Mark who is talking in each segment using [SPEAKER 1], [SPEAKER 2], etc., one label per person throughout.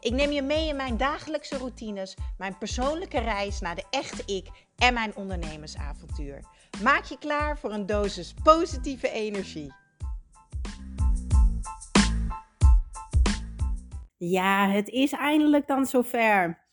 [SPEAKER 1] Ik neem je mee in mijn dagelijkse routines, mijn persoonlijke reis naar de echte ik en mijn ondernemersavontuur. Maak je klaar voor een dosis positieve energie. Ja, het is eindelijk dan zover.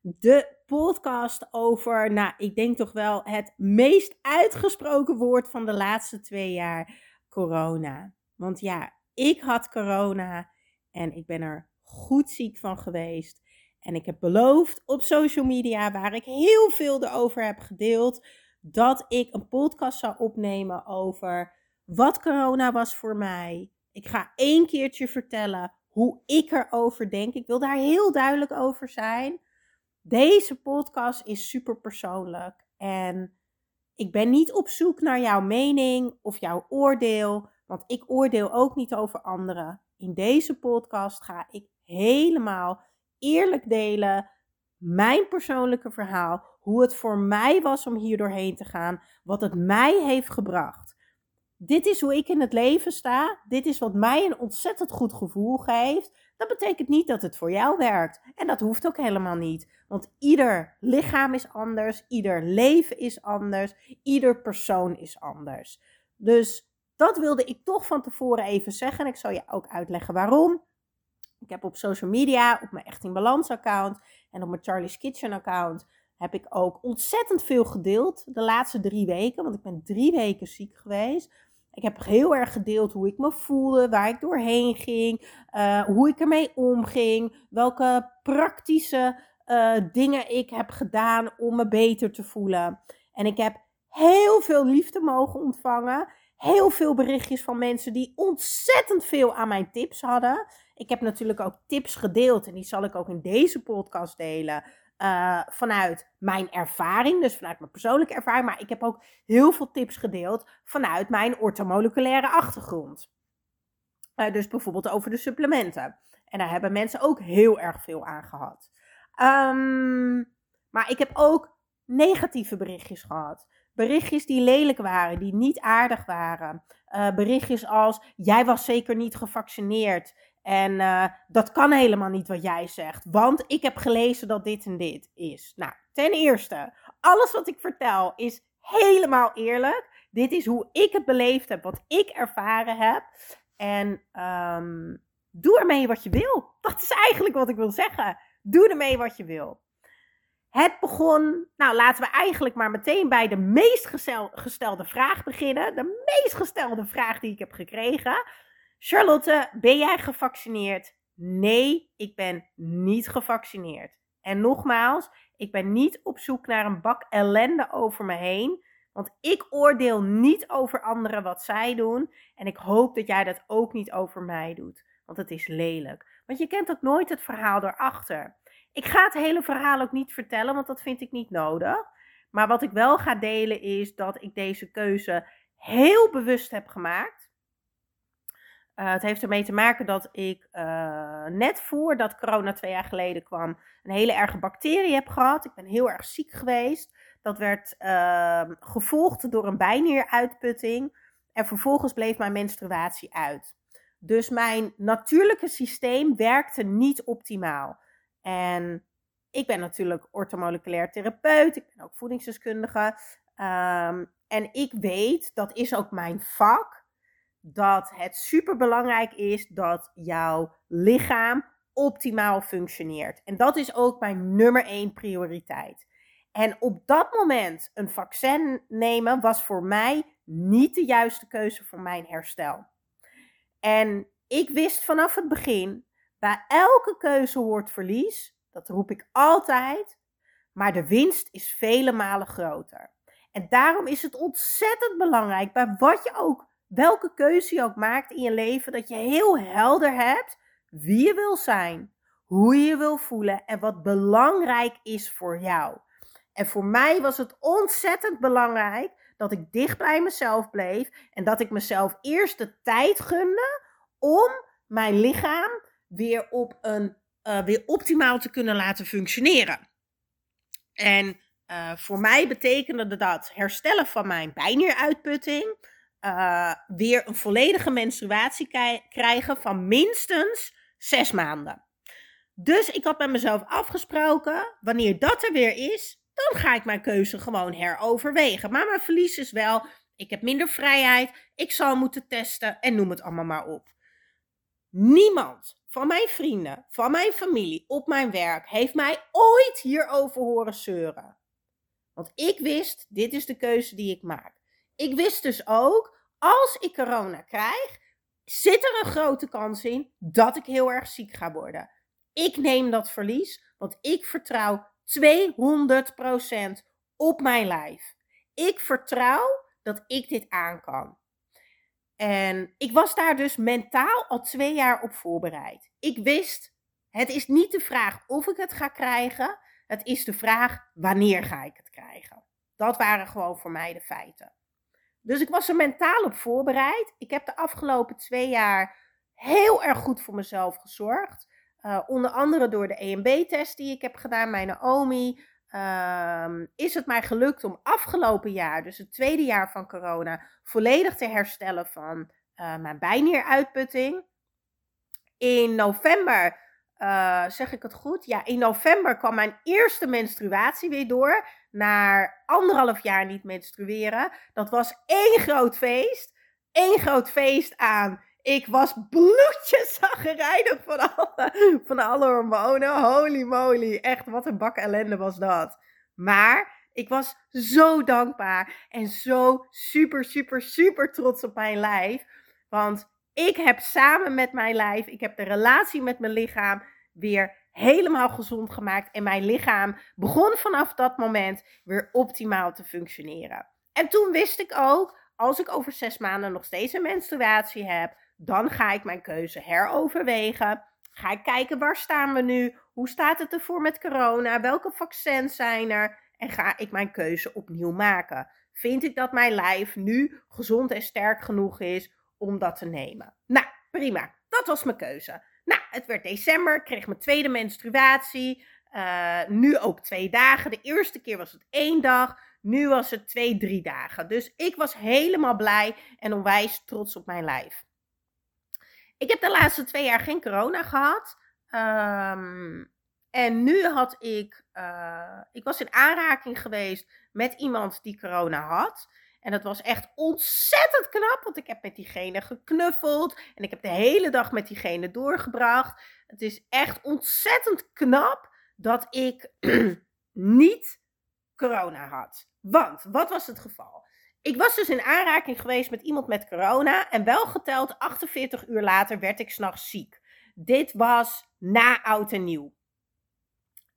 [SPEAKER 1] De podcast over, nou, ik denk toch wel het meest uitgesproken woord van de laatste twee jaar: corona. Want ja, ik had corona en ik ben er goed ziek van geweest. En ik heb beloofd op social media, waar ik heel veel erover heb gedeeld, dat ik een podcast zou opnemen over wat corona was voor mij. Ik ga één keertje vertellen hoe ik erover denk. Ik wil daar heel duidelijk over zijn. Deze podcast is super persoonlijk en ik ben niet op zoek naar jouw mening of jouw oordeel, want ik oordeel ook niet over anderen. In deze podcast ga ik helemaal eerlijk delen mijn persoonlijke verhaal, hoe het voor mij was om hier doorheen te gaan, wat het mij heeft gebracht. Dit is hoe ik in het leven sta. Dit is wat mij een ontzettend goed gevoel geeft. Dat betekent niet dat het voor jou werkt. En dat hoeft ook helemaal niet. Want ieder lichaam is anders, ieder leven is anders, ieder persoon is anders. Dus dat wilde ik toch van tevoren even zeggen. En ik zal je ook uitleggen waarom. Ik heb op social media, op mijn Echt in Balans account en op mijn Charlie's Kitchen account, heb ik ook ontzettend veel gedeeld de laatste drie weken. Want ik ben drie weken ziek geweest. Ik heb heel erg gedeeld hoe ik me voelde, waar ik doorheen ging, uh, hoe ik ermee omging, welke praktische uh, dingen ik heb gedaan om me beter te voelen. En ik heb heel veel liefde mogen ontvangen. Heel veel berichtjes van mensen die ontzettend veel aan mijn tips hadden. Ik heb natuurlijk ook tips gedeeld en die zal ik ook in deze podcast delen. Uh, vanuit mijn ervaring, dus vanuit mijn persoonlijke ervaring. Maar ik heb ook heel veel tips gedeeld vanuit mijn ortomoleculaire achtergrond. Uh, dus bijvoorbeeld over de supplementen. En daar hebben mensen ook heel erg veel aan gehad. Um, maar ik heb ook negatieve berichtjes gehad. Berichtjes die lelijk waren, die niet aardig waren. Uh, berichtjes als: jij was zeker niet gevaccineerd. En uh, dat kan helemaal niet wat jij zegt, want ik heb gelezen dat dit en dit is. Nou, ten eerste, alles wat ik vertel is helemaal eerlijk. Dit is hoe ik het beleefd heb, wat ik ervaren heb. En um, doe ermee wat je wil. Dat is eigenlijk wat ik wil zeggen. Doe ermee wat je wil. Het begon, nou laten we eigenlijk maar meteen bij de meest gestelde vraag beginnen. De meest gestelde vraag die ik heb gekregen. Charlotte, ben jij gevaccineerd? Nee, ik ben niet gevaccineerd. En nogmaals, ik ben niet op zoek naar een bak ellende over me heen. Want ik oordeel niet over anderen wat zij doen. En ik hoop dat jij dat ook niet over mij doet. Want het is lelijk. Want je kent ook nooit het verhaal erachter. Ik ga het hele verhaal ook niet vertellen, want dat vind ik niet nodig. Maar wat ik wel ga delen is dat ik deze keuze heel bewust heb gemaakt. Uh, het heeft ermee te maken dat ik uh, net voordat corona twee jaar geleden kwam, een hele erge bacterie heb gehad. Ik ben heel erg ziek geweest. Dat werd uh, gevolgd door een bijnieruitputting. En vervolgens bleef mijn menstruatie uit. Dus mijn natuurlijke systeem werkte niet optimaal. En ik ben natuurlijk ortomoleculair therapeut. Ik ben ook voedingsdeskundige. Um, en ik weet, dat is ook mijn vak dat het super belangrijk is dat jouw lichaam optimaal functioneert. En dat is ook mijn nummer één prioriteit. En op dat moment een vaccin nemen was voor mij niet de juiste keuze voor mijn herstel. En ik wist vanaf het begin, bij elke keuze hoort verlies. Dat roep ik altijd. Maar de winst is vele malen groter. En daarom is het ontzettend belangrijk, bij wat je ook welke keuze je ook maakt in je leven, dat je heel helder hebt wie je wil zijn, hoe je wil voelen en wat belangrijk is voor jou. En voor mij was het ontzettend belangrijk dat ik dicht bij mezelf bleef en dat ik mezelf eerst de tijd gunde om mijn lichaam weer op een uh, weer optimaal te kunnen laten functioneren. En uh, voor mij betekende dat herstellen van mijn bijnieruitputting, uh, weer een volledige menstruatie krijgen van minstens zes maanden. Dus ik had met mezelf afgesproken, wanneer dat er weer is, dan ga ik mijn keuze gewoon heroverwegen. Maar mijn verlies is wel, ik heb minder vrijheid, ik zal moeten testen en noem het allemaal maar op. Niemand van mijn vrienden, van mijn familie, op mijn werk heeft mij ooit hierover horen zeuren. Want ik wist, dit is de keuze die ik maak. Ik wist dus ook, als ik corona krijg, zit er een grote kans in dat ik heel erg ziek ga worden. Ik neem dat verlies, want ik vertrouw 200% op mijn lijf. Ik vertrouw dat ik dit aan kan. En ik was daar dus mentaal al twee jaar op voorbereid. Ik wist, het is niet de vraag of ik het ga krijgen. Het is de vraag wanneer ga ik het krijgen. Dat waren gewoon voor mij de feiten. Dus ik was er mentaal op voorbereid. Ik heb de afgelopen twee jaar heel erg goed voor mezelf gezorgd. Uh, onder andere door de EMB-test die ik heb gedaan, mijn Naomi. Um, is het mij gelukt om afgelopen jaar, dus het tweede jaar van corona, volledig te herstellen van uh, mijn bijnieruitputting. In november, uh, zeg ik het goed? Ja, in november kwam mijn eerste menstruatie weer door. Na anderhalf jaar niet menstrueren. Dat was één groot feest. Eén groot feest aan ik was bloedjeszaggerijnig van alle, van alle hormonen. Holy moly. Echt, wat een bak ellende was dat. Maar ik was zo dankbaar en zo super, super, super trots op mijn lijf. Want ik heb samen met mijn lijf, ik heb de relatie met mijn lichaam weer helemaal gezond gemaakt. En mijn lichaam begon vanaf dat moment weer optimaal te functioneren. En toen wist ik ook, als ik over zes maanden nog steeds een menstruatie heb, dan ga ik mijn keuze heroverwegen. Ga ik kijken waar staan we nu? Hoe staat het ervoor met corona? Welke vaccins zijn er? En ga ik mijn keuze opnieuw maken? Vind ik dat mijn lijf nu gezond en sterk genoeg is om dat te nemen? Nou, prima. Dat was mijn keuze. Het werd december, ik kreeg mijn tweede menstruatie. Uh, nu ook twee dagen. De eerste keer was het één dag. Nu was het twee, drie dagen. Dus ik was helemaal blij en onwijs trots op mijn lijf. Ik heb de laatste twee jaar geen corona gehad. Um, en nu had ik, uh, ik was in aanraking geweest met iemand die corona had. En dat was echt ontzettend knap, want ik heb met diegene geknuffeld en ik heb de hele dag met diegene doorgebracht. Het is echt ontzettend knap dat ik niet corona had. Want, wat was het geval? Ik was dus in aanraking geweest met iemand met corona. En wel geteld 48 uur later werd ik s'nachts ziek. Dit was na oud en nieuw.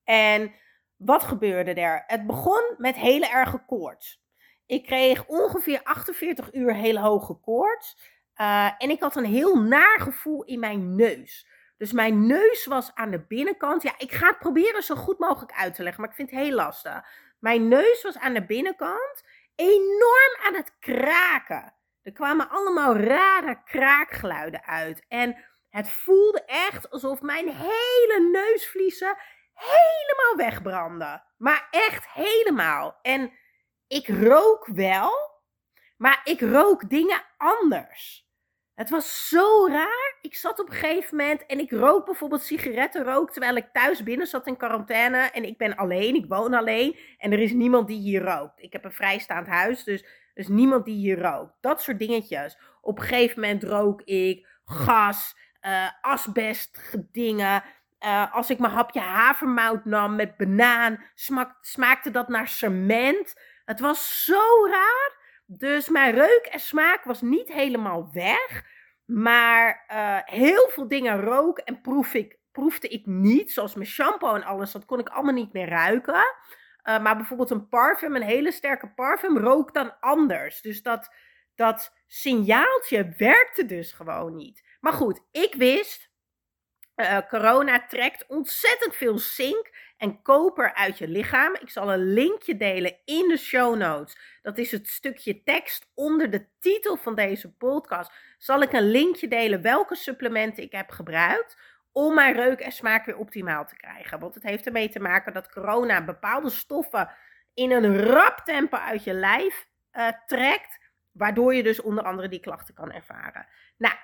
[SPEAKER 1] En wat gebeurde er? Het begon met hele erge koorts. Ik kreeg ongeveer 48 uur hele hoge koorts. Uh, en ik had een heel naar gevoel in mijn neus. Dus mijn neus was aan de binnenkant. Ja, ik ga het proberen zo goed mogelijk uit te leggen, maar ik vind het heel lastig. Mijn neus was aan de binnenkant enorm aan het kraken. Er kwamen allemaal rare kraakgeluiden uit. En het voelde echt alsof mijn hele neusvliezen helemaal wegbranden. Maar echt helemaal. En ik rook wel, maar ik rook dingen anders. Het was zo raar. Ik zat op een gegeven moment en ik rook bijvoorbeeld sigarettenrook terwijl ik thuis binnen zat in quarantaine. En ik ben alleen, ik woon alleen en er is niemand die hier rookt. Ik heb een vrijstaand huis, dus er is niemand die hier rookt. Dat soort dingetjes. Op een gegeven moment rook ik gas, uh, asbest dingen. Uh, als ik mijn hapje havermout nam met banaan, smaakte dat naar cement. Het was zo raar. Dus mijn reuk en smaak was niet helemaal weg. Maar uh, heel veel dingen rook en proef ik, proefde ik niet. Zoals mijn shampoo en alles, dat kon ik allemaal niet meer ruiken. Uh, maar bijvoorbeeld een parfum, een hele sterke parfum, rook dan anders. Dus dat, dat signaaltje werkte dus gewoon niet. Maar goed, ik wist, uh, corona trekt ontzettend veel zink en koper uit je lichaam. Ik zal een linkje delen in de show notes. Dat is het stukje tekst onder de titel van deze podcast. Zal ik een linkje delen welke supplementen ik heb gebruikt om mijn reuk en smaak weer optimaal te krijgen. Want het heeft ermee te maken dat corona bepaalde stoffen in een rap tempo uit je lijf uh, trekt. Waardoor je dus onder andere die klachten kan ervaren. Nou,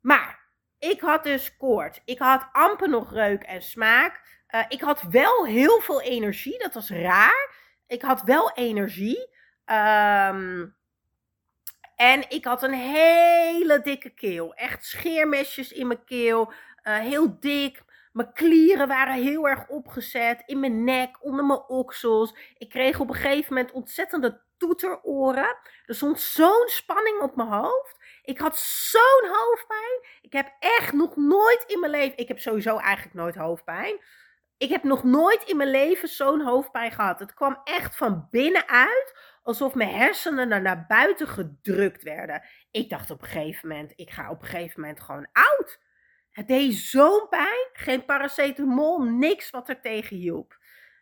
[SPEAKER 1] maar ik had dus koorts. Ik had amper nog reuk en smaak. Uh, ik had wel heel veel energie. Dat was raar. Ik had wel energie. Um, en ik had een hele dikke keel. Echt scheermesjes in mijn keel. Uh, heel dik. Mijn klieren waren heel erg opgezet. In mijn nek, onder mijn oksels. Ik kreeg op een gegeven moment ontzettende toeteroren. Er stond zo'n spanning op mijn hoofd. Ik had zo'n hoofdpijn. Ik heb echt nog nooit in mijn leven. Ik heb sowieso eigenlijk nooit hoofdpijn. Ik heb nog nooit in mijn leven zo'n hoofdpijn gehad. Het kwam echt van binnenuit. Alsof mijn hersenen er naar buiten gedrukt werden. Ik dacht op een gegeven moment. Ik ga op een gegeven moment gewoon oud. Het deed zo'n pijn. Geen paracetamol. Niks wat er tegen hielp.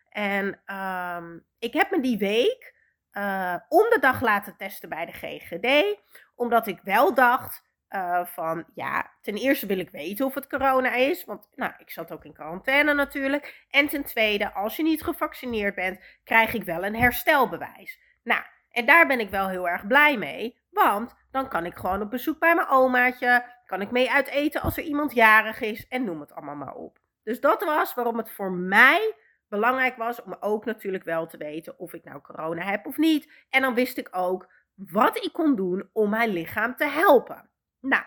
[SPEAKER 1] En um, ik heb me die week uh, om de dag laten testen bij de GGD. Omdat ik wel dacht uh, van, ja, ten eerste wil ik weten of het corona is. Want nou, ik zat ook in quarantaine natuurlijk. En ten tweede, als je niet gevaccineerd bent, krijg ik wel een herstelbewijs. Nou, en daar ben ik wel heel erg blij mee. Want dan kan ik gewoon op bezoek bij mijn omaatje. Kan ik mee uit eten als er iemand jarig is. En noem het allemaal maar op. Dus dat was waarom het voor mij belangrijk was om ook natuurlijk wel te weten of ik nou corona heb of niet. En dan wist ik ook wat ik kon doen om mijn lichaam te helpen. Nou,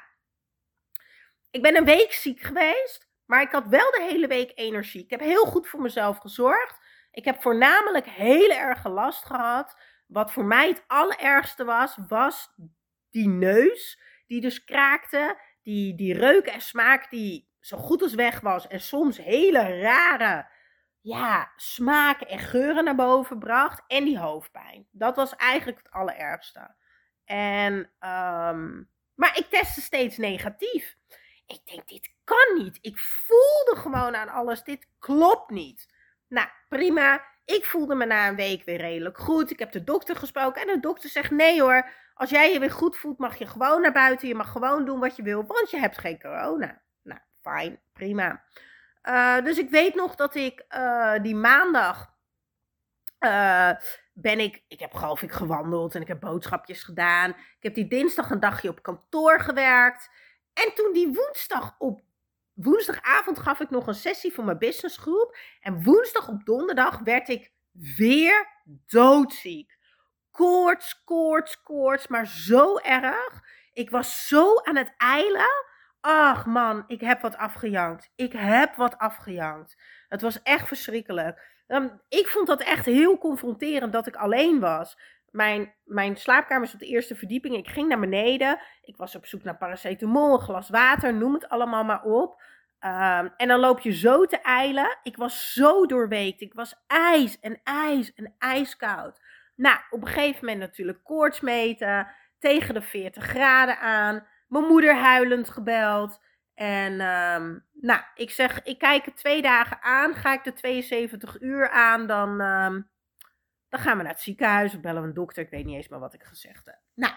[SPEAKER 1] ik ben een week ziek geweest, maar ik had wel de hele week energie. Ik heb heel goed voor mezelf gezorgd. Ik heb voornamelijk heel erg last gehad. Wat voor mij het allerergste was, was die neus die dus kraakte. Die, die reuk en smaak die zo goed als weg was. En soms hele rare ja, smaken en geuren naar boven bracht. En die hoofdpijn. Dat was eigenlijk het allerergste. En, um, maar ik testte steeds negatief. Ik denk, dit kan niet. Ik voelde gewoon aan alles, dit klopt niet. Nou, prima. Ik voelde me na een week weer redelijk goed. Ik heb de dokter gesproken en de dokter zegt: nee hoor, als jij je weer goed voelt, mag je gewoon naar buiten. Je mag gewoon doen wat je wil, want je hebt geen corona. Nou, fijn, prima. Uh, dus ik weet nog dat ik uh, die maandag uh, ben ik, ik heb geloof ik gewandeld en ik heb boodschapjes gedaan. Ik heb die dinsdag een dagje op kantoor gewerkt. En toen die woensdag op woensdagavond gaf ik nog een sessie voor mijn businessgroep. En woensdag op donderdag werd ik weer doodziek. Koorts, koorts, koorts, maar zo erg. Ik was zo aan het eilen. Ach man, ik heb wat afgejankt. Ik heb wat afgejankt. Het was echt verschrikkelijk. Ehm, ik vond dat echt heel confronterend dat ik alleen was. Mijn, mijn slaapkamer is op de eerste verdieping. Ik ging naar beneden. Ik was op zoek naar paracetamol, een glas water, noem het allemaal maar op. Um, en dan loop je zo te eilen. Ik was zo doorweekt. Ik was ijs en ijs en ijskoud. Nou, op een gegeven moment natuurlijk koorts meten. Tegen de 40 graden aan. Mijn moeder huilend gebeld. En um, nou, ik zeg, ik kijk het twee dagen aan. Ga ik de 72 uur aan, dan, um, dan gaan we naar het ziekenhuis of bellen we een dokter. Ik weet niet eens meer wat ik gezegd heb. Nou,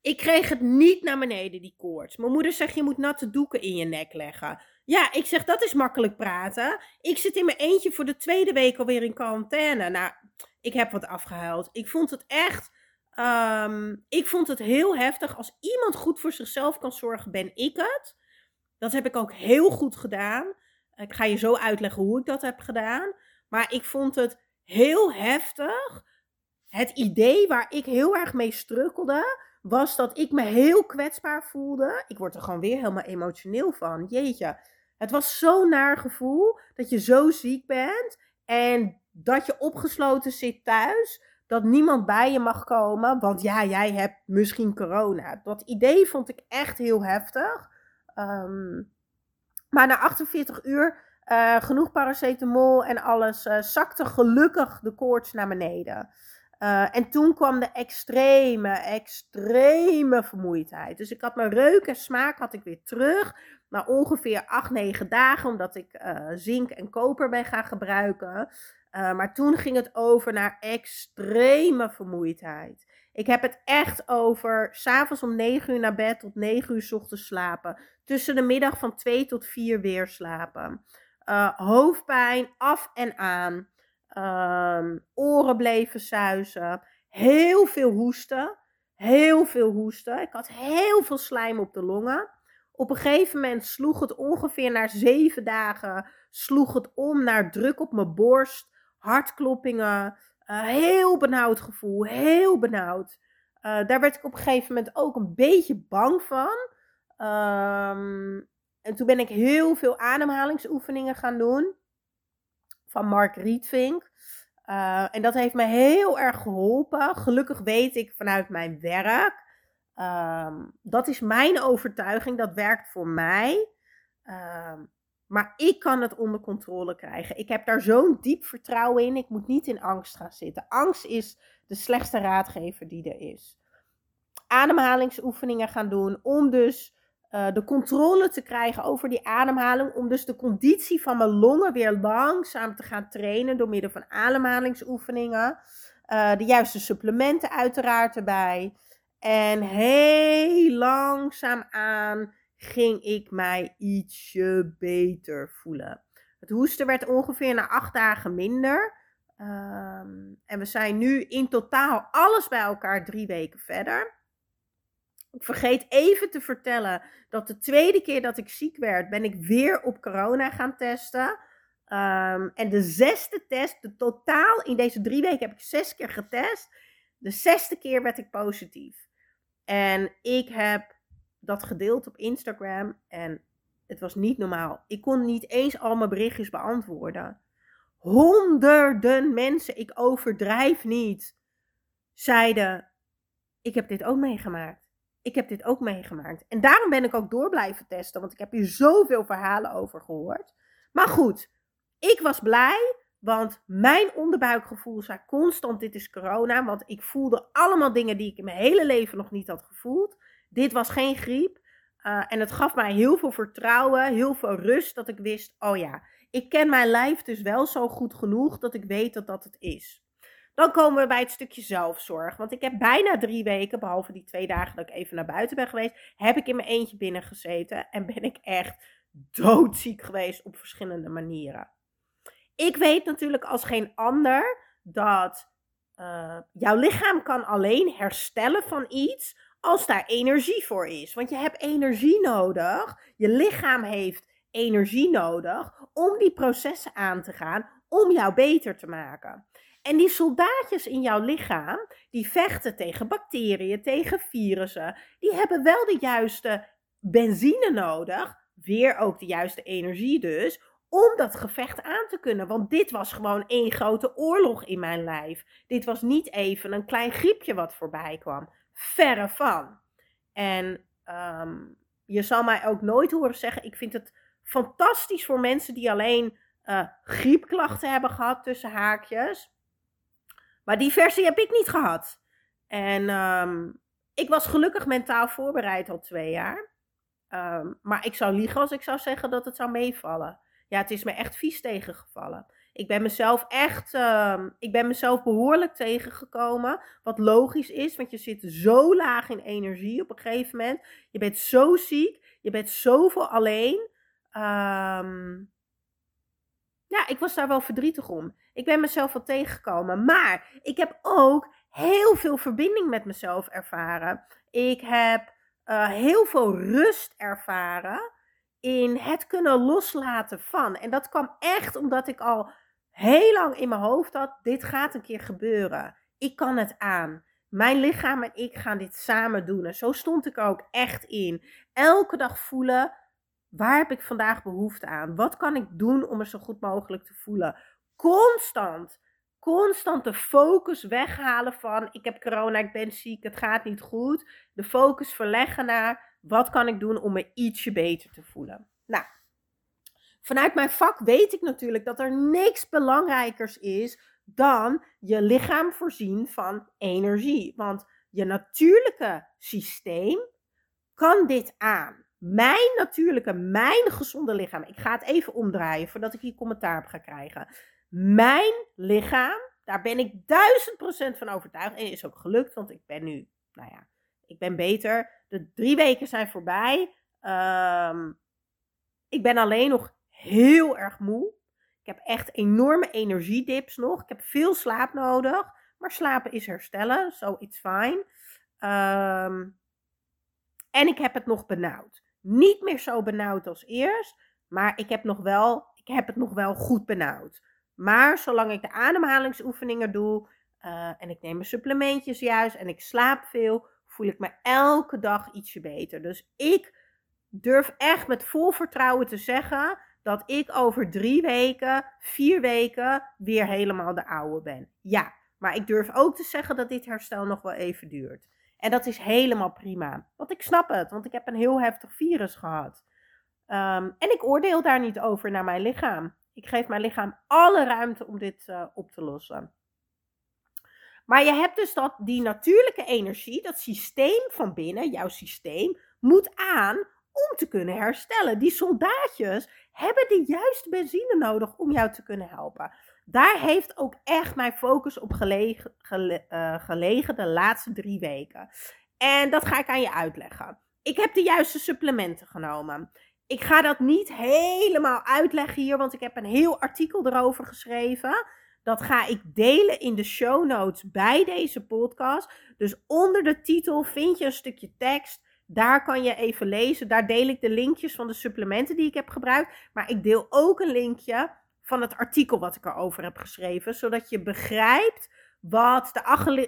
[SPEAKER 1] ik kreeg het niet naar beneden, die koorts. Mijn moeder zegt, je moet natte doeken in je nek leggen. Ja, ik zeg, dat is makkelijk praten. Ik zit in mijn eentje voor de tweede week alweer in quarantaine. Nou, ik heb wat afgehuild. Ik vond het echt... Um, ik vond het heel heftig. Als iemand goed voor zichzelf kan zorgen, ben ik het. Dat heb ik ook heel goed gedaan. Ik ga je zo uitleggen hoe ik dat heb gedaan. Maar ik vond het heel heftig. Het idee waar ik heel erg mee strukkelde, was dat ik me heel kwetsbaar voelde. Ik word er gewoon weer helemaal emotioneel van. Jeetje. Het was zo'n naar gevoel dat je zo ziek bent en dat je opgesloten zit thuis. Dat niemand bij je mag komen, want ja, jij hebt misschien corona. Dat idee vond ik echt heel heftig. Um, maar na 48 uur, uh, genoeg paracetamol en alles, uh, zakte gelukkig de koorts naar beneden. Uh, en toen kwam de extreme, extreme vermoeidheid. Dus ik had mijn reuk en smaak had ik weer terug. na ongeveer 8, 9 dagen, omdat ik zink en koper ben gaan gebruiken. Maar toen ging het over naar extreme vermoeidheid. Ik heb het echt over s'avonds om 9 uur naar bed tot 9 uur s ochtends slapen. Tussen de middag van 2 tot 4 weer slapen. Uh, hoofdpijn af en aan. Uh, oren bleven suizen. Heel veel hoesten. Heel veel hoesten. Ik had heel veel slijm op de longen. Op een gegeven moment sloeg het ongeveer na zeven dagen sloeg het om naar druk op mijn borst, hartkloppingen, uh, heel benauwd gevoel, heel benauwd. Uh, daar werd ik op een gegeven moment ook een beetje bang van. Um, en toen ben ik heel veel ademhalingsoefeningen gaan doen van Mark Rietvink. Uh, en dat heeft me heel erg geholpen. Gelukkig weet ik vanuit mijn werk. Um, dat is mijn overtuiging. Dat werkt voor mij. Um, maar ik kan het onder controle krijgen. Ik heb daar zo'n diep vertrouwen in. Ik moet niet in angst gaan zitten. Angst is de slechtste raadgever die er is. Ademhalingsoefeningen gaan doen om dus uh, de controle te krijgen over die ademhaling. Om dus de conditie van mijn longen weer langzaam te gaan trainen door middel van ademhalingsoefeningen. Uh, de juiste supplementen uiteraard erbij. En heel langzaam aan ging ik mij ietsje beter voelen. Het hoesten werd ongeveer na acht dagen minder. Um, en we zijn nu in totaal alles bij elkaar drie weken verder. Ik vergeet even te vertellen dat de tweede keer dat ik ziek werd, ben ik weer op corona gaan testen. Um, en de zesde test, de totaal in deze drie weken heb ik zes keer getest. De zesde keer werd ik positief. En ik heb dat gedeeld op Instagram en het was niet normaal. Ik kon niet eens al mijn berichtjes beantwoorden. Honderden mensen, ik overdrijf niet, zeiden: Ik heb dit ook meegemaakt. Ik heb dit ook meegemaakt. En daarom ben ik ook door blijven testen, want ik heb hier zoveel verhalen over gehoord. Maar goed, ik was blij, want mijn onderbuikgevoel zei constant: Dit is corona. Want ik voelde allemaal dingen die ik in mijn hele leven nog niet had gevoeld. Dit was geen griep. Uh, en het gaf mij heel veel vertrouwen, heel veel rust, dat ik wist, oh ja, ik ken mijn lijf dus wel zo goed genoeg dat ik weet dat dat het is. Dan komen we bij het stukje zelfzorg. Want ik heb bijna drie weken, behalve die twee dagen dat ik even naar buiten ben geweest, heb ik in mijn eentje binnen gezeten en ben ik echt doodziek geweest op verschillende manieren. Ik weet natuurlijk als geen ander dat uh, jouw lichaam kan alleen herstellen van iets als daar energie voor is. Want je hebt energie nodig. Je lichaam heeft energie nodig om die processen aan te gaan, om jou beter te maken. En die soldaatjes in jouw lichaam, die vechten tegen bacteriën, tegen virussen, die hebben wel de juiste benzine nodig, weer ook de juiste energie dus, om dat gevecht aan te kunnen. Want dit was gewoon één grote oorlog in mijn lijf. Dit was niet even een klein griepje wat voorbij kwam verre van. En um, je zal mij ook nooit horen zeggen: ik vind het fantastisch voor mensen die alleen uh, griepklachten hebben gehad, tussen haakjes. Maar die versie heb ik niet gehad. En um, ik was gelukkig mentaal voorbereid al twee jaar. Um, maar ik zou liegen als ik zou zeggen dat het zou meevallen. Ja, het is me echt vies tegengevallen. Ik ben mezelf echt, uh, ik ben mezelf behoorlijk tegengekomen. Wat logisch is, want je zit zo laag in energie op een gegeven moment. Je bent zo ziek, je bent zoveel alleen. Um, ja, ik was daar wel verdrietig om. Ik ben mezelf wel tegengekomen. Maar ik heb ook heel veel verbinding met mezelf ervaren. Ik heb uh, heel veel rust ervaren in het kunnen loslaten van. En dat kwam echt omdat ik al heel lang in mijn hoofd had: dit gaat een keer gebeuren. Ik kan het aan. Mijn lichaam en ik gaan dit samen doen. En zo stond ik ook echt in. Elke dag voelen: waar heb ik vandaag behoefte aan? Wat kan ik doen om me zo goed mogelijk te voelen? Constant. Constant de focus weghalen van: ik heb corona, ik ben ziek, het gaat niet goed. De focus verleggen naar: wat kan ik doen om me ietsje beter te voelen? Nou, vanuit mijn vak weet ik natuurlijk dat er niks belangrijkers is dan je lichaam voorzien van energie. Want je natuurlijke systeem kan dit aan. Mijn natuurlijke, mijn gezonde lichaam. Ik ga het even omdraaien voordat ik hier commentaar ga krijgen. Mijn lichaam, daar ben ik duizend procent van overtuigd. En is ook gelukt, want ik ben nu, nou ja, ik ben beter. De drie weken zijn voorbij. Ehm, ik ben alleen nog heel erg moe. Ik heb echt enorme energiedips nog. Ik heb veel slaap nodig. Maar slapen is herstellen, so it's fine. Ehm, en ik heb het nog benauwd. Niet meer zo benauwd als eerst, maar ik heb, nog wel, ik heb het nog wel goed benauwd. Maar zolang ik de ademhalingsoefeningen doe uh, en ik neem mijn supplementjes juist en ik slaap veel, voel ik me elke dag ietsje beter. Dus ik durf echt met vol vertrouwen te zeggen dat ik over drie weken, vier weken weer helemaal de oude ben. Ja, maar ik durf ook te zeggen dat dit herstel nog wel even duurt. En dat is helemaal prima. Want ik snap het, want ik heb een heel heftig virus gehad. Um, en ik oordeel daar niet over naar mijn lichaam. Ik geef mijn lichaam alle ruimte om dit uh, op te lossen. Maar je hebt dus dat, die natuurlijke energie, dat systeem van binnen, jouw systeem, moet aan om te kunnen herstellen. Die soldaatjes hebben de juiste benzine nodig om jou te kunnen helpen. Daar heeft ook echt mijn focus op gelegen, eh, gelegen de laatste drie weken. En dat ga ik aan je uitleggen. Ik heb de juiste supplementen genomen. Ik ga dat niet helemaal uitleggen hier, want ik heb een heel artikel erover geschreven. Dat ga ik delen in de show notes bij deze podcast. Dus onder de titel vind je een stukje tekst. Daar kan je even lezen. Daar deel ik de linkjes van de supplementen die ik heb gebruikt. Maar ik deel ook een linkje van het artikel wat ik erover heb geschreven. Zodat je begrijpt wat de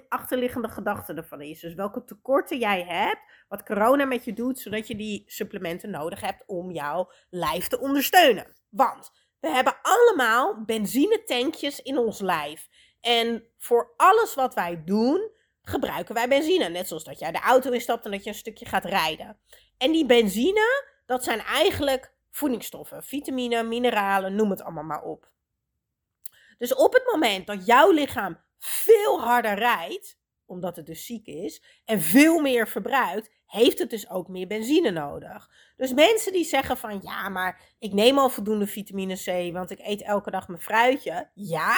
[SPEAKER 1] achterliggende gedachte ervan is. Dus welke tekorten jij hebt, wat corona met je doet, zodat je die supplementen nodig hebt om jouw lijf te ondersteunen. Want we hebben allemaal benzinetankjes in ons lijf. En voor alles wat wij doen, gebruiken wij benzine. Net zoals dat jij de auto instapt en dat je een stukje gaat rijden. En die benzine, dat zijn eigenlijk voedingsstoffen, vitamine, mineralen, noem het allemaal maar op. Dus op het moment dat jouw lichaam veel harder rijdt, omdat het dus ziek is, en veel meer verbruikt, heeft het dus ook meer benzine nodig. Dus mensen die zeggen van ja, maar ik neem al voldoende vitamine C, want ik eet elke dag mijn fruitje. Ja,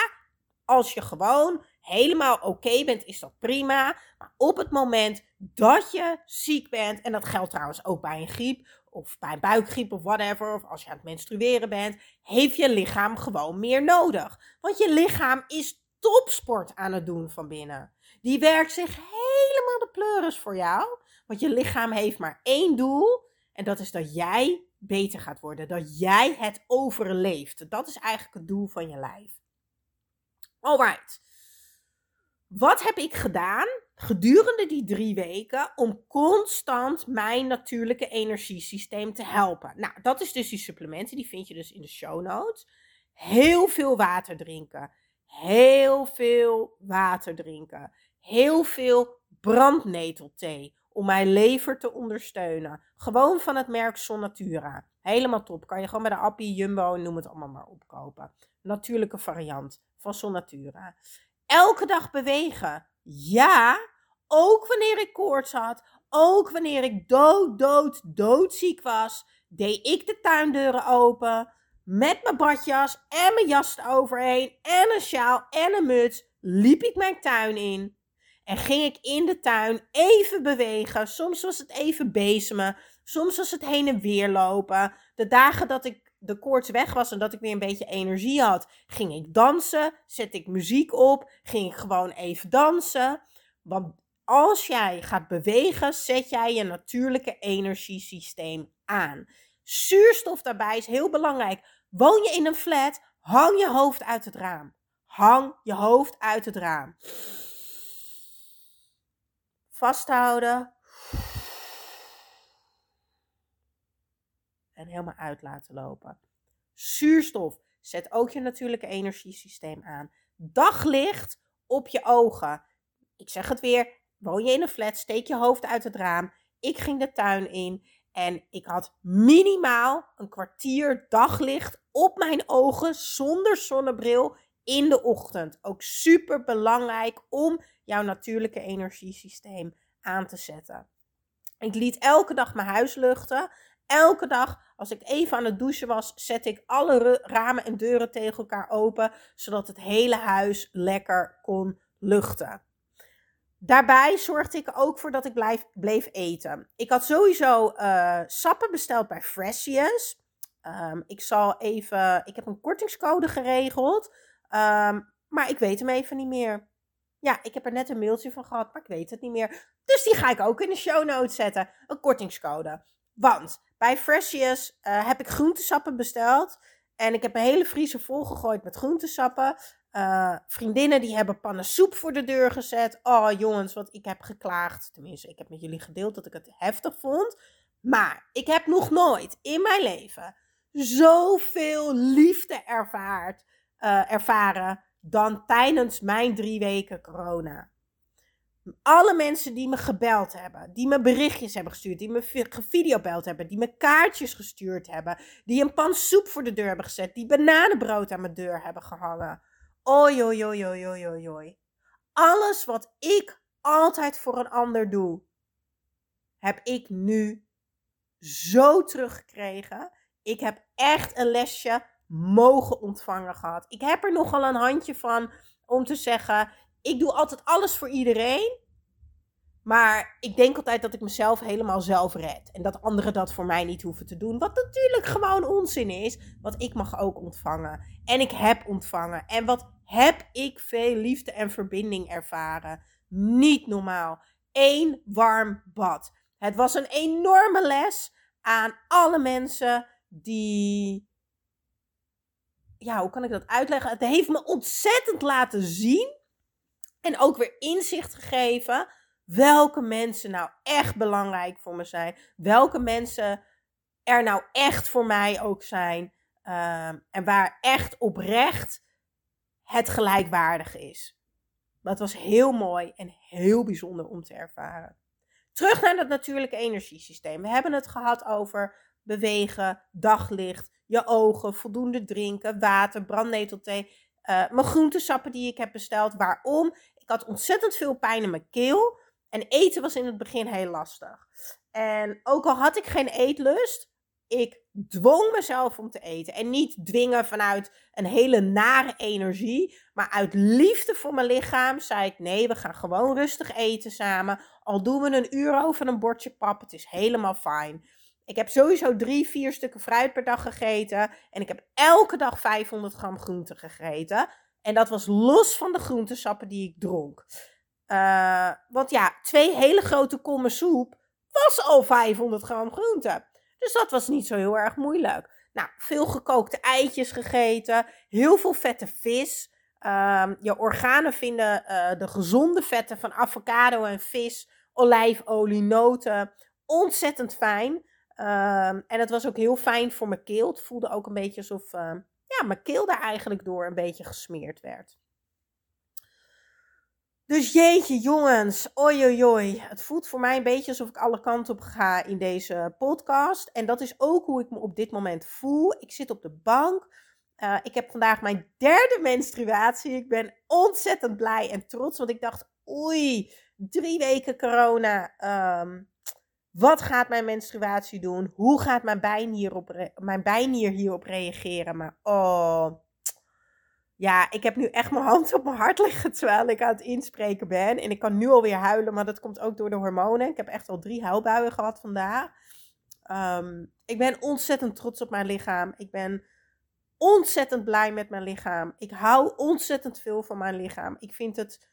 [SPEAKER 1] als je gewoon helemaal oké bent, is dat prima. Maar op het moment dat je ziek bent, en dat geldt trouwens ook bij een griep, of bij een buikgriep of whatever, of als je aan het menstrueren bent, heeft je lichaam gewoon meer nodig. Want je lichaam is topsport aan het doen van binnen. Die werkt zich helemaal de pleuris voor jou. Want je lichaam heeft maar één doel. En dat is dat jij beter gaat worden. Dat jij het overleeft. Dat is eigenlijk het doel van je lijf. Alright. Wat heb ik gedaan gedurende die drie weken om constant mijn natuurlijke energiesysteem te helpen? Nou, dat is dus die supplementen. Die vind je dus in de show notes. Heel veel water drinken. Heel veel water drinken. Heel veel brandnetelthee om mijn lever te ondersteunen. Gewoon van het merk Sonnatura. Helemaal top. Kan je gewoon bij de Appie, Jumbo, noem het allemaal maar opkopen. Natuurlijke variant van Sonnatura. Elke dag bewegen. Ja, ook wanneer ik koorts had. Ook wanneer ik dood, dood, doodziek was. Deed ik de tuindeuren open. Met mijn badjas en mijn jas eroverheen. En een sjaal en een muts. Liep ik mijn tuin in. En ging ik in de tuin even bewegen. Soms was het even bezemen. Soms was het heen en weer lopen. De dagen dat ik de koorts weg was en dat ik weer een beetje energie had, ging ik dansen. Zet ik muziek op. Ging ik gewoon even dansen. Want als jij gaat bewegen, zet jij je natuurlijke energiesysteem aan. Zuurstof daarbij is heel belangrijk. Woon je in een flat, hang je hoofd uit het raam. Hang je hoofd uit het raam vasthouden. En helemaal uit laten lopen. Zuurstof. Zet ook je natuurlijke energiesysteem aan. Daglicht op je ogen. Ik zeg het weer. Woon je in een flat, steek je hoofd uit het raam. Ik ging de tuin in en ik had minimaal een kwartier daglicht op mijn ogen zonder zonnebril in de ochtend. Ook super belangrijk om jouw natuurlijke energiesysteem aan te zetten. Ik liet elke dag mijn huis luchten. Elke dag, als ik even aan het douchen was, zette ik alle ramen en deuren tegen elkaar open, zodat het hele huis lekker kon luchten. Daarbij zorgde ik ook voor dat ik blijf, bleef eten. Ik had sowieso uh, sappen besteld bij Freshus. Um, ik zal even. Ik heb een kortingscode geregeld. Um, maar ik weet hem even niet meer. Ja, ik heb er net een mailtje van gehad, maar ik weet het niet meer. Dus die ga ik ook in de show notes zetten. Een kortingscode. Want bij Freshus uh, heb ik groentesappen besteld. En ik heb een hele vriezer volgegooid met groentesappen. Uh, vriendinnen die hebben pannen soep voor de deur gezet. Oh jongens, wat ik heb geklaagd. Tenminste, ik heb met jullie gedeeld dat ik het heftig vond. Maar ik heb nog nooit in mijn leven zoveel liefde ervaard, uh, ervaren dan tijdens mijn drie weken corona. Alle mensen die me gebeld hebben, die me berichtjes hebben gestuurd, die me gevideobeld hebben, die me kaartjes gestuurd hebben, die een pan soep voor de deur hebben gezet, die bananenbrood aan mijn deur hebben gehangen. Oi, oi, oi, oi, oi, oi. Alles wat ik altijd voor een ander doe, heb ik nu zo teruggekregen. Ik heb echt een lesje mogen ontvangen gehad. Ik heb er nogal een handje van om te zeggen: ik doe altijd alles voor iedereen. Maar ik denk altijd dat ik mezelf helemaal zelf red. En dat anderen dat voor mij niet hoeven te doen. Wat natuurlijk gewoon onzin is. Want ik mag ook ontvangen. En ik heb ontvangen. En wat heb ik veel liefde en verbinding ervaren. Niet normaal. Eén warm bad. Het was een enorme les aan alle mensen die. Ja, hoe kan ik dat uitleggen? Het heeft me ontzettend laten zien. En ook weer inzicht gegeven welke mensen nou echt belangrijk voor me zijn. Welke mensen er nou echt voor mij ook zijn. Um, en waar echt oprecht het gelijkwaardig is. Dat was heel mooi en heel bijzonder om te ervaren. Terug naar het natuurlijke energiesysteem. We hebben het gehad over bewegen, daglicht, je ogen, voldoende drinken, water, brandnetelthee, uh, mijn groentesappen die ik heb besteld. Waarom? Ik had ontzettend veel pijn in mijn keel. En eten was in het begin heel lastig. En ook al had ik geen eetlust, ik dwong mezelf om te eten. En niet dwingen vanuit een hele nare energie, maar uit liefde voor mijn lichaam zei ik: nee, we gaan gewoon rustig eten samen. Al doen we een uur over een bordje pap, het is helemaal fijn. Ik heb sowieso drie, vier stukken fruit per dag gegeten. En ik heb elke dag 500 gram groente gegeten. En dat was los van de groentesappen die ik dronk. Uh, want ja, twee hele grote kommen soep was al 500 gram groente. Dus dat was niet zo heel erg moeilijk. Nou, veel gekookte eitjes gegeten, heel veel vette vis. Um, je organen vinden uh, de gezonde vetten van avocado en vis, olijfolie, noten ontzettend fijn. Um, en het was ook heel fijn voor mijn keel. Het voelde ook een beetje alsof uh, ja, mijn keel daar eigenlijk door een beetje gesmeerd werd. Dus jeetje jongens, oi oi oi. Het voelt voor mij een beetje alsof ik alle kanten op ga in deze podcast. En dat is ook hoe ik me op dit moment voel. Ik zit op de bank. Uh, ik heb vandaag mijn derde menstruatie. Ik ben ontzettend blij en trots. Want ik dacht, oei, drie weken corona. Um, wat gaat mijn menstruatie doen? Hoe gaat mijn bijnier, op mijn bijnier hierop reageren? Maar oh, ja, ik heb nu echt mijn hand op mijn hart liggen terwijl ik aan het inspreken ben. En ik kan nu alweer huilen, maar dat komt ook door de hormonen. Ik heb echt al drie huilbuien gehad vandaag. Um, ik ben ontzettend trots op mijn lichaam. Ik ben ontzettend blij met mijn lichaam. Ik hou ontzettend veel van mijn lichaam. Ik vind het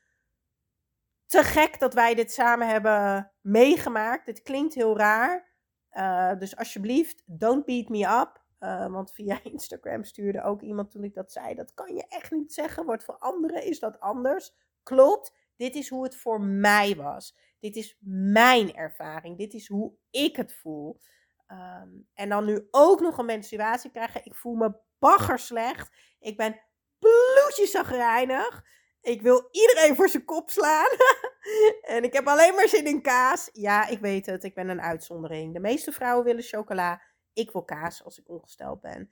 [SPEAKER 1] te gek dat wij dit samen hebben meegemaakt. Dit klinkt heel raar. Uh, dus alsjeblieft, don't beat me up. Uh, want via Instagram stuurde ook iemand toen ik dat zei. Dat kan je echt niet zeggen. Wordt voor anderen is dat anders. Klopt. Dit is hoe het voor mij was. Dit is mijn ervaring. Dit is hoe ik het voel. Um, en dan nu ook nog een menstruatie krijgen. Ik voel me bagger slecht. Ik ben bloedjesagrijnig. Ik wil iedereen voor zijn kop slaan. en ik heb alleen maar zin in kaas. Ja, ik weet het. Ik ben een uitzondering. De meeste vrouwen willen chocola. Ik wil kaas als ik ongesteld ben.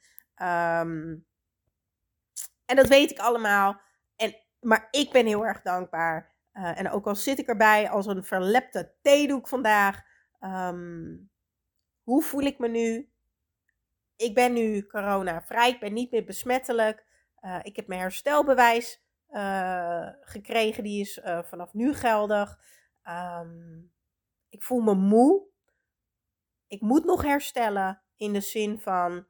[SPEAKER 1] Um, en dat weet ik allemaal. En, maar ik ben heel erg dankbaar. Uh, en ook al zit ik erbij als een verlepte theedoek vandaag. Um, hoe voel ik me nu? Ik ben nu corona-vrij, ik ben niet meer besmettelijk. Uh, ik heb mijn herstelbewijs uh, gekregen, die is uh, vanaf nu geldig. Um, ik voel me moe. Ik moet nog herstellen in de zin van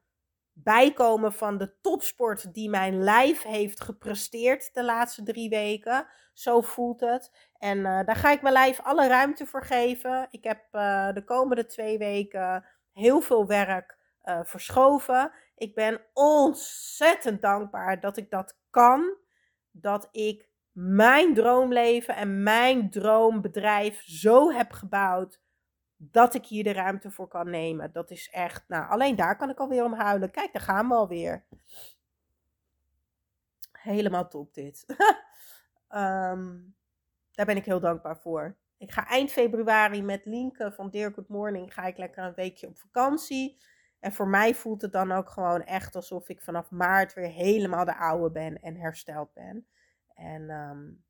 [SPEAKER 1] bijkomen van de topsport die mijn lijf heeft gepresteerd de laatste drie weken. Zo voelt het. En uh, daar ga ik mijn lijf alle ruimte voor geven. Ik heb de komende twee weken heel veel werk verschoven. Ik ben ontzettend dankbaar dat ik dat kan. Dat ik mijn droomleven en mijn droombedrijf zo heb gebouwd dat ik hier de ruimte voor kan nemen. Dat is echt, nou, alleen daar kan ik alweer om huilen. Kijk, daar gaan we alweer. Helemaal top dit. um, daar ben ik heel dankbaar voor. Ik ga eind februari met Linke van Dear Good Morning ga ik lekker een weekje op vakantie. En voor mij voelt het dan ook gewoon echt alsof ik vanaf maart weer helemaal de oude ben en hersteld ben. En um,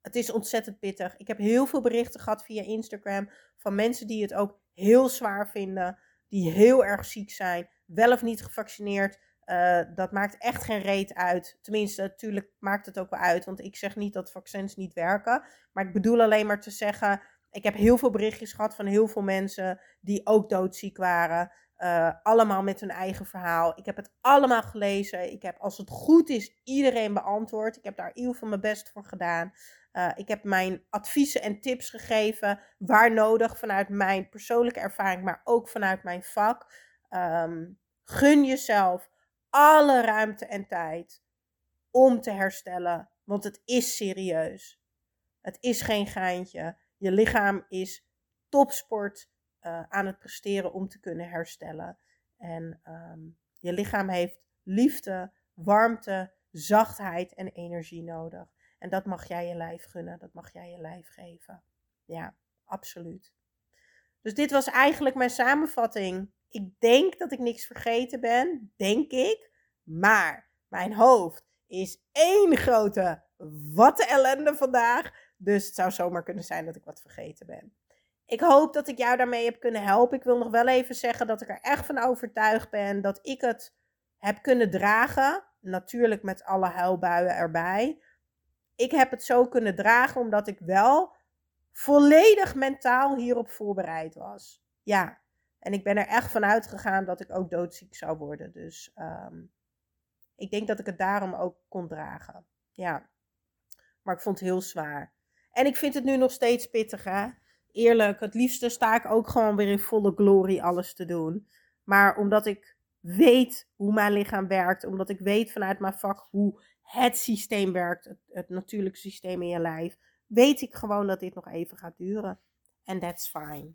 [SPEAKER 1] het is ontzettend pittig. Ik heb heel veel berichten gehad via Instagram van mensen die het ook heel zwaar vinden, die heel erg ziek zijn, wel of niet gevaccineerd. Uh, dat maakt echt geen reet uit. Tenminste, natuurlijk maakt het ook wel uit, want ik zeg niet dat vaccins niet werken. Maar ik bedoel alleen maar te zeggen, ik heb heel veel berichtjes gehad van heel veel mensen die ook doodziek waren. Uh, allemaal met hun eigen verhaal. Ik heb het allemaal gelezen. Ik heb, als het goed is, iedereen beantwoord. Ik heb daar heel veel mijn best voor gedaan. Uh, ik heb mijn adviezen en tips gegeven, waar nodig, vanuit mijn persoonlijke ervaring, maar ook vanuit mijn vak. Um, gun jezelf alle ruimte en tijd om te herstellen, want het is serieus. Het is geen geintje. Je lichaam is topsport uh, aan het presteren om te kunnen herstellen. En um, je lichaam heeft liefde, warmte, zachtheid en energie nodig. En dat mag jij je lijf gunnen, dat mag jij je lijf geven. Ja, absoluut. Dus dit was eigenlijk mijn samenvatting. Ik denk dat ik niks vergeten ben, denk ik. Maar mijn hoofd is één grote wat ellende vandaag. Dus het zou zomaar kunnen zijn dat ik wat vergeten ben. Ik hoop dat ik jou daarmee heb kunnen helpen. Ik wil nog wel even zeggen dat ik er echt van overtuigd ben dat ik het heb kunnen dragen. Natuurlijk met alle huilbuien erbij ik heb het zo kunnen dragen omdat ik wel volledig mentaal hierop voorbereid was. Ja, en ik ben er echt van uitgegaan dat ik ook doodziek zou worden. Dus um, ik denk dat ik het daarom ook kon dragen. Ja, maar ik vond het heel zwaar. En ik vind het nu nog steeds pittig, hè? Eerlijk, het liefste sta ik ook gewoon weer in volle glorie alles te doen. Maar omdat ik weet hoe mijn lichaam werkt, omdat ik weet vanuit mijn vak hoe het systeem werkt, het, natuurlijke systeem in je lijf, weet ik gewoon dat dit nog even gaat duren. En that's fine.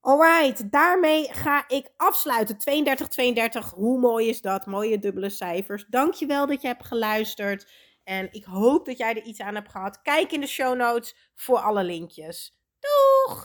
[SPEAKER 1] Alright, daarmee ga ik afsluiten. 32, 32, hoe mooi is dat? Mooie dubbele cijfers. Dankjewel dat je hebt geluisterd. En ik hoop dat jij er iets aan hebt gehad. Kijk in de show notes voor alle linkjes. Doeg!